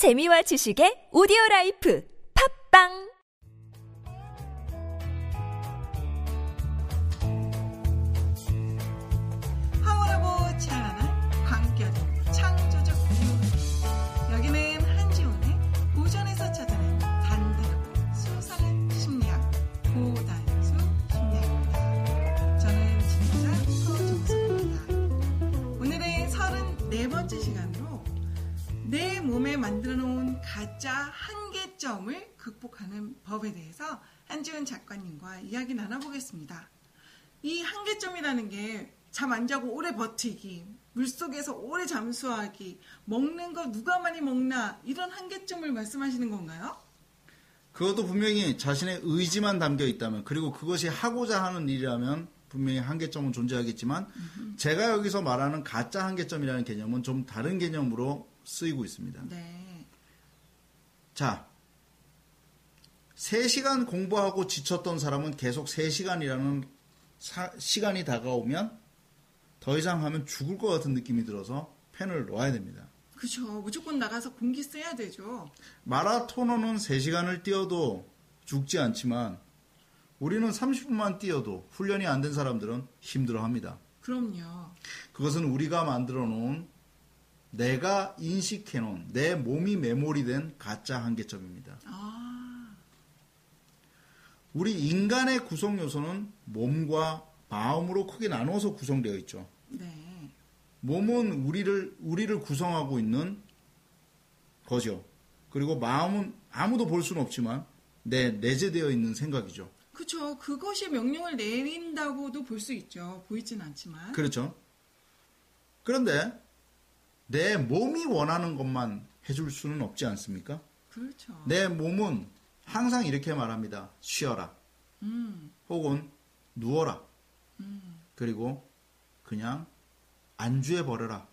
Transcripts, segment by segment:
재미와 지식의 오디오 라이프. 팝빵 한계점을 극복하는 법에 대해서 한지훈 작가님과 이야기 나눠보겠습니다. 이 한계점이라는 게 잠 안 자고 오래 버티기, 물속에서 오래 잠수하기, 먹는 거 누가 많이 먹나 이런 한계점을 말씀하시는 건가요? 그것도 분명히 자신의 의지만 담겨 있다면 그리고 그것이 하고자 하는 일이라면 분명히 한계점은 존재하겠지만 제가 여기서 말하는 가짜 한계점이라는 개념은 좀 다른 개념으로 쓰이고 있습니다. 네. 자, 3시간 공부하고 지쳤던 사람은 계속 3시간이라는 시간이 다가오면 더 이상 하면 죽을 것 같은 느낌이 들어서 펜을 놓아야 됩니다. 그죠. 무조건 나가서 공기 써야 되죠. 마라토너는 3시간을 뛰어도 죽지 않지만 우리는 30분만 뛰어도 훈련이 안 된 사람들은 힘들어 합니다. 그럼요. 그것은 우리가 만들어 놓은 내가 인식해 놓은 내 몸이 메모리된 가짜 한계점입니다. 아, 우리 인간의 구성 요소는 몸과 마음으로 크게 나누어서 구성되어 있죠. 네. 몸은 우리를 우리를 구성하고 있는 거죠. 그리고 마음은 아무도 볼 수는 없지만 내 내재되어 있는 생각이죠. 그쵸. 그것이 명령을 내린다고도 볼 수 있죠. 보이진 않지만. 그렇죠. 그런데 내 몸이 원하는 것만 해줄 수는 없지 않습니까? 그렇죠. 내 몸은 항상 이렇게 말합니다. 쉬어라. 음, 혹은 누워라. 음, 그리고 그냥 안주해 버려라.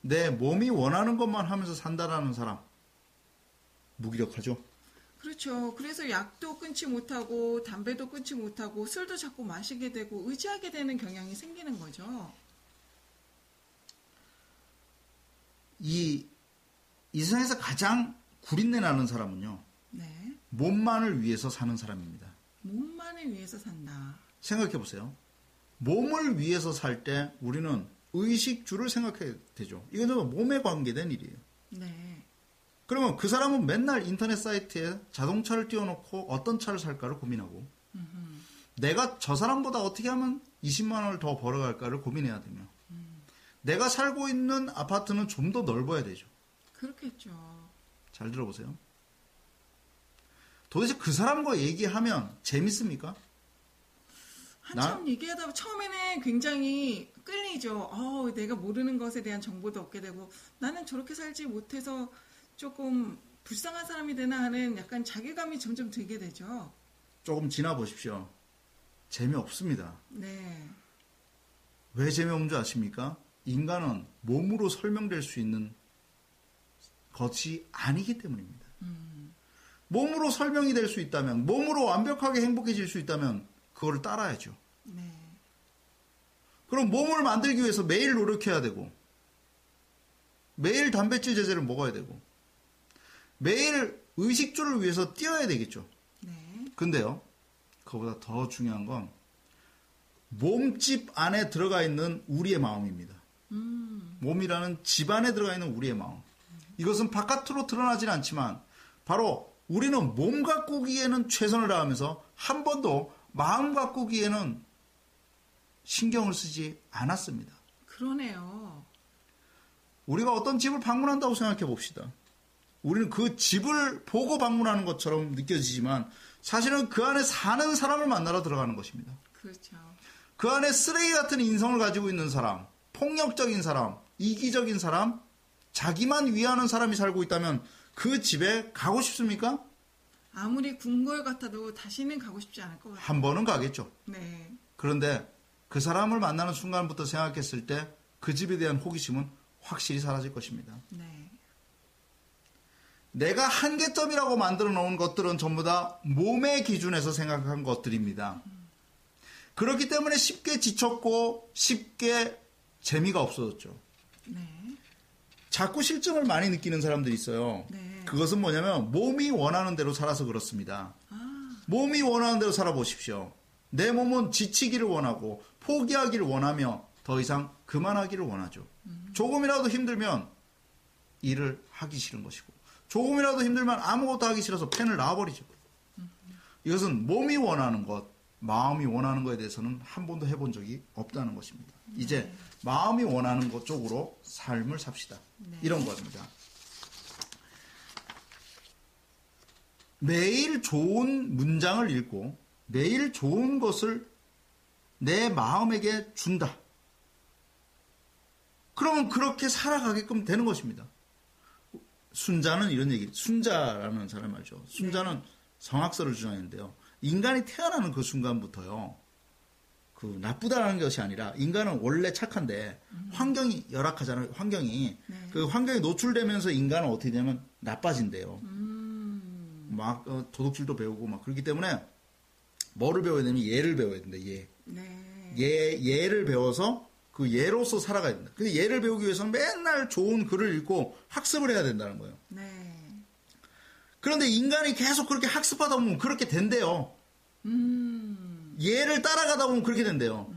내 몸이 원하는 것만 하면서 산다라는 사람 무기력하죠. 그렇죠. 그래서 약도 끊지 못하고 담배도 끊지 못하고 술도 자꾸 마시게 되고 의지하게 되는 경향이 생기는 거죠. 이, 이 세상에서 가장 구린내 나는 사람은요, 네. 몸만을 위해서 사는 사람입니다. 몸만을 위해서 산다. 생각해 보세요. 몸을 위해서 살 때 우리는 의식주를 생각해야 되죠. 이건 좀 몸에 관계된 일이에요. 네. 그러면 그 사람은 맨날 인터넷 사이트에 자동차를 띄워놓고 어떤 차를 살까를 고민하고 내가 저 사람보다 어떻게 하면 20만 원을 더 벌어갈까를 고민해야 되며 내가 살고 있는 아파트는 좀 더 넓어야 되죠. 그렇겠죠. 잘 들어보세요. 도대체 그 사람과 얘기하면 재밌습니까? 한참 얘기하다 보면 처음에는 굉장히 끌리죠. 어, 내가 모르는 것에 대한 정보도 얻게 되고 나는 저렇게 살지 못해서 조금 불쌍한 사람이 되나 하는 약간 자괴감이 점점 들게 되죠. 조금 지나 보십시오. 재미없습니다. 네. 왜 재미없는 줄 아십니까? 인간은 몸으로 설명될 수 있는 것이 아니기 때문입니다. 몸으로 설명이 될 수 있다면, 몸으로 완벽하게 행복해질 수 있다면, 그거를 따라야죠. 네. 그럼 몸을 만들기 위해서 매일 노력해야 되고, 매일 단백질 제제를 먹어야 되고, 매일 의식주를 위해서 뛰어야 되겠죠. 네. 근데요, 그보다 더 중요한 건, 몸집 안에 들어가 있는 우리의 마음입니다. 음. 몸이라는 집 안에 들어가 있는 우리의 마음. 이것은 바깥으로 드러나진 않지만 바로 우리는 몸 가꾸기에는 최선을 다하면서 한 번도 마음 가꾸기에는 신경을 쓰지 않았습니다. 그러네요. 우리가 어떤 집을 방문한다고 생각해 봅시다. 우리는 그 집을 보고 방문하는 것처럼 느껴지지만 사실은 그 안에 사는 사람을 만나러 들어가는 것입니다. 그렇죠. 그 안에 쓰레기 같은 인성을 가지고 있는 사람, 폭력적인 사람, 이기적인 사람, 자기만 위하는 사람이 살고 있다면 그 집에 가고 싶습니까? 아무리 궁궐 같아도 다시는 가고 싶지 않을 것 같아요. 한 번은 가겠죠. 네. 그런데 그 사람을 만나는 순간부터 생각했을 때 그 집에 대한 호기심은 확실히 사라질 것입니다. 네. 내가 한계점이라고 만들어 놓은 것들은 전부 다 몸의 기준에서 생각한 것들입니다. 그렇기 때문에 쉽게 지쳤고 쉽게 재미가 없어졌죠. 네. 자꾸 실증을 많이 느끼는 사람들이 있어요. 네. 그것은 뭐냐면 몸이 원하는 대로 살아서 그렇습니다. 아, 몸이 원하는 대로 살아보십시오. 내 몸은 지치기를 원하고 포기하기를 원하며 더 이상 그만하기를 원하죠. 조금이라도 힘들면 일을 하기 싫은 것이고 조금이라도 힘들면 아무것도 하기 싫어서 펜을 놔버리죠. 이것은 몸이 원하는 것, 마음이 원하는 것에 대해서는 한 번도 해본 적이 없다는 것입니다. 이제 마음이 원하는 것 쪽으로 삶을 삽시다. 네. 이런 겁니다. 매일 좋은 문장을 읽고 매일 좋은 것을 내 마음에게 준다. 그러면 그렇게 살아가게끔 되는 것입니다. 순자는 이런 얘기, 순자라는 사람 말이죠. 순자는 성악설을 주장했는데요. 인간이 태어나는 그 순간부터요. 그 나쁘다라는 것이 아니라 인간은 원래 착한데 환경이 열악하잖아요. 환경이 네. 그 환경에 노출되면서 인간은 어떻게 되면 나빠진대요. 음, 막 어, 도둑질도 배우고 막 그렇기 때문에 뭐를 배워야 되냐면 예를 배워야 된다. 예. 네. 예 예를 배워서 그 예로서 살아가야 된다. 근데 예를 배우기 위해서는 맨날 좋은 글을 읽고 학습을 해야 된다는 거예요. 네. 그런데 인간이 계속 그렇게 학습하다 보면 그렇게 된대요. 음, 예를 따라가다 보면 그렇게 된대요.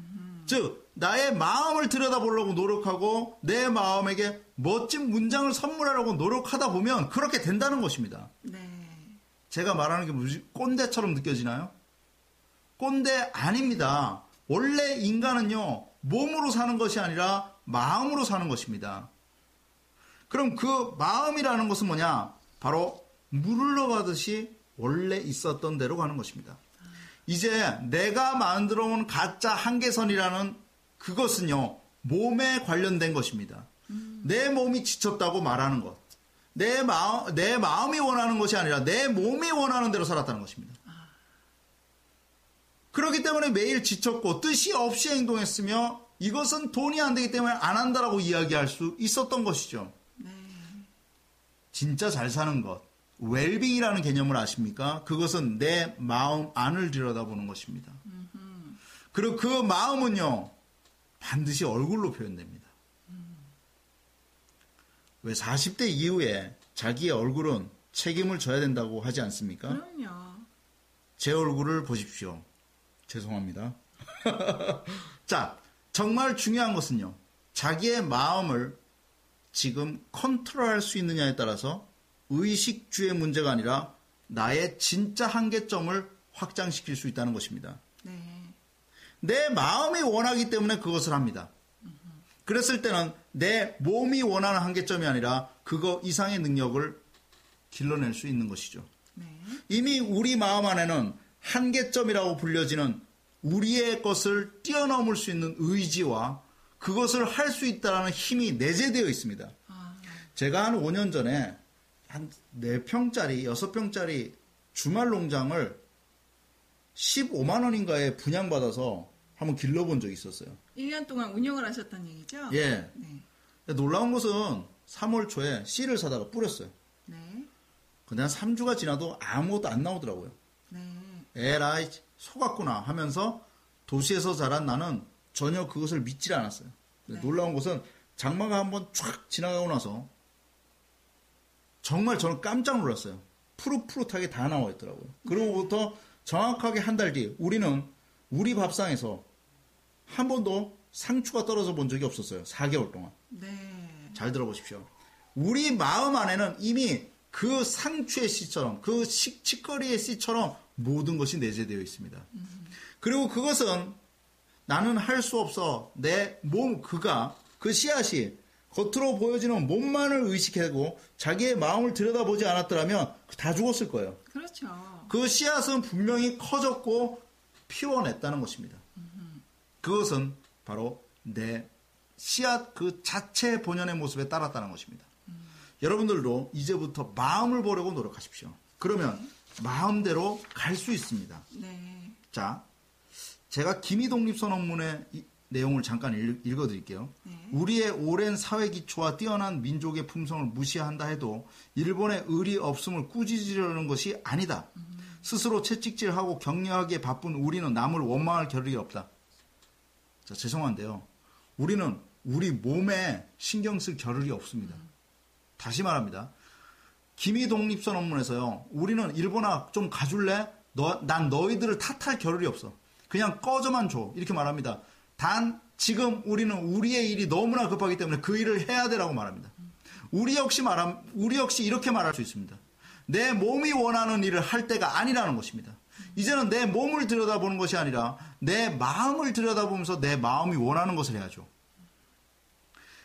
즉 나의 마음을 들여다보려고 노력하고 내 마음에게 멋진 문장을 선물하려고 노력하다 보면 그렇게 된다는 것입니다. 네. 제가 말하는 게 무슨 꼰대처럼 느껴지나요? 꼰대 아닙니다. 원래 인간은요, 몸으로 사는 것이 아니라 마음으로 사는 것입니다. 그럼 그 마음이라는 것은 뭐냐? 바로 물을 흘러가듯이 원래 있었던 대로 가는 것입니다. 이제 내가 만들어 온 가짜 한계선이라는 그것은요, 몸에 관련된 것입니다. 내 몸이 지쳤다고 말하는 것. 내 마음, 내 마음이 원하는 것이 아니라 내 몸이 원하는 대로 살았다는 것입니다. 그렇기 때문에 매일 지쳤고 뜻이 없이 행동했으며 이것은 돈이 안 되기 때문에 안 한다라고 이야기할 수 있었던 것이죠. 네. 진짜 잘 사는 것, 웰빙이라는 개념을 아십니까? 그것은 내 마음 안을 들여다보는 것입니다. 그리고 그 마음은요, 반드시 얼굴로 표현됩니다. 왜 40대 이후에 자기의 얼굴은 책임을 져야 된다고 하지 않습니까? 그럼요. 제 얼굴을 보십시오. 죄송합니다. 자, 정말 중요한 것은요. 자기의 마음을 지금 컨트롤할 수 있느냐에 따라서 의식주의 문제가 아니라 나의 진짜 한계점을 확장시킬 수 있다는 것입니다. 네. 내 마음이 원하기 때문에 그것을 합니다. 그랬을 때는 내 몸이 원하는 한계점이 아니라 그거 이상의 능력을 길러낼 수 있는 것이죠. 네. 이미 우리 마음 안에는 한계점이라고 불려지는 우리의 것을 뛰어넘을 수 있는 의지와 그것을 할 수 있다는 힘이 내재되어 있습니다. 아, 제가 한 5년 전에 한 4평짜리, 6평짜리 주말 농장을 15만 원인가에 분양받아서 한번 길러본 적이 있었어요. 1년 동안 운영을 하셨다는 얘기죠? 예. 네. 놀라운 것은 3월 초에 씨를 사다가 뿌렸어요. 네. 근데 한 3주가 지나도 아무것도 안 나오더라고요. 네. 에라이 속았구나 하면서 도시에서 자란 나는 전혀 그것을 믿질 않았어요. 네. 놀라운 것은 장마가 한번 촥 지나가고 나서 정말 저는 깜짝 놀랐어요. 푸릇푸릇하게 다 나와 있더라고요. 그러고부터 정확하게 한 달 뒤 우리는 우리 밥상에서 한 번도 상추가 떨어져 본 적이 없었어요. 4개월 동안. 네. 잘 들어보십시오. 우리 마음 안에는 이미 그 상추의 씨처럼 그 식- 치거리의 씨처럼 모든 것이 내재되어 있습니다. 그리고 그것은 나는 할 수 없어 내 몸 그가 그 씨앗이 겉으로 보여지는 몸만을 의식하고 자기의 마음을 들여다보지 않았더라면 다 죽었을 거예요. 그렇죠. 그 씨앗은 분명히 커졌고 피워냈다는 것입니다. 그것은 바로 내 씨앗 그 자체 본연의 모습에 따랐다는 것입니다. 여러분들도 이제부터 마음을 보려고 노력하십시오. 그러면 마음대로 갈 수 있습니다. 네. 자, 제가 김희독립선언문의 이- 내용을 잠깐 읽, 읽어드릴게요. 네. 우리의 오랜 사회 기초와 뛰어난 민족의 품성을 무시한다 해도 일본의 의리 없음을 꾸짖으려는 것이 아니다. 스스로 채찍질하고 격려하기에 바쁜 우리는 남을 원망할 겨를이 없다. 자, 죄송한데요. 우리는 우리 몸에 신경 쓸 겨를이 없습니다. 다시 말합니다. 기미 독립선 논문에서요. 우리는 일본아 좀 가줄래? 너, 난 너희들을 탓할 겨를이 없어. 그냥 꺼져만 줘. 이렇게 말합니다. 단 지금 우리는 우리의 일이 너무나 급하기 때문에 그 일을 해야 되라고 말합니다. 우리 역시 말함 우리 역시 이렇게 말할 수 있습니다. 내 몸이 원하는 일을 할 때가 아니라는 것입니다. 이제는 내 몸을 들여다보는 것이 아니라 내 마음을 들여다보면서 내 마음이 원하는 것을 해야죠.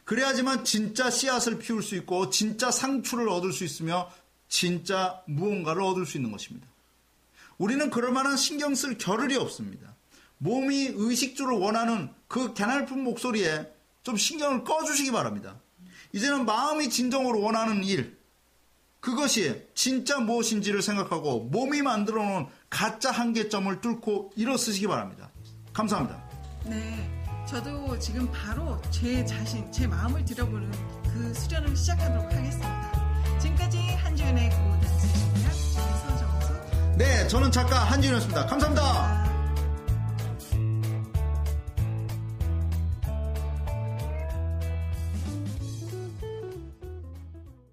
그래야지만 진짜 씨앗을 피울 수 있고 진짜 상추를 얻을 수 있으며 진짜 무언가를 얻을 수 있는 것입니다. 우리는 그럴 만한 신경 쓸 겨를이 없습니다. 몸이 의식주를 원하는 그 개날픈 목소리에 좀 신경을 꺼주시기 바랍니다. 이제는 마음이 진정으로 원하는 일, 그것이 진짜 무엇인지를 생각하고 몸이 만들어 놓은 가짜 한계점을 뚫고 일어서시기 바랍니다. 감사합니다. 네. 저도 지금 바로 제 자신, 제 마음을 들여보는 그 수련을 시작하도록 하겠습니다. 지금까지 한주연의 고단수입니다. 서정수. 네, 저는 작가 한지윤이었습니다. 감사합니다.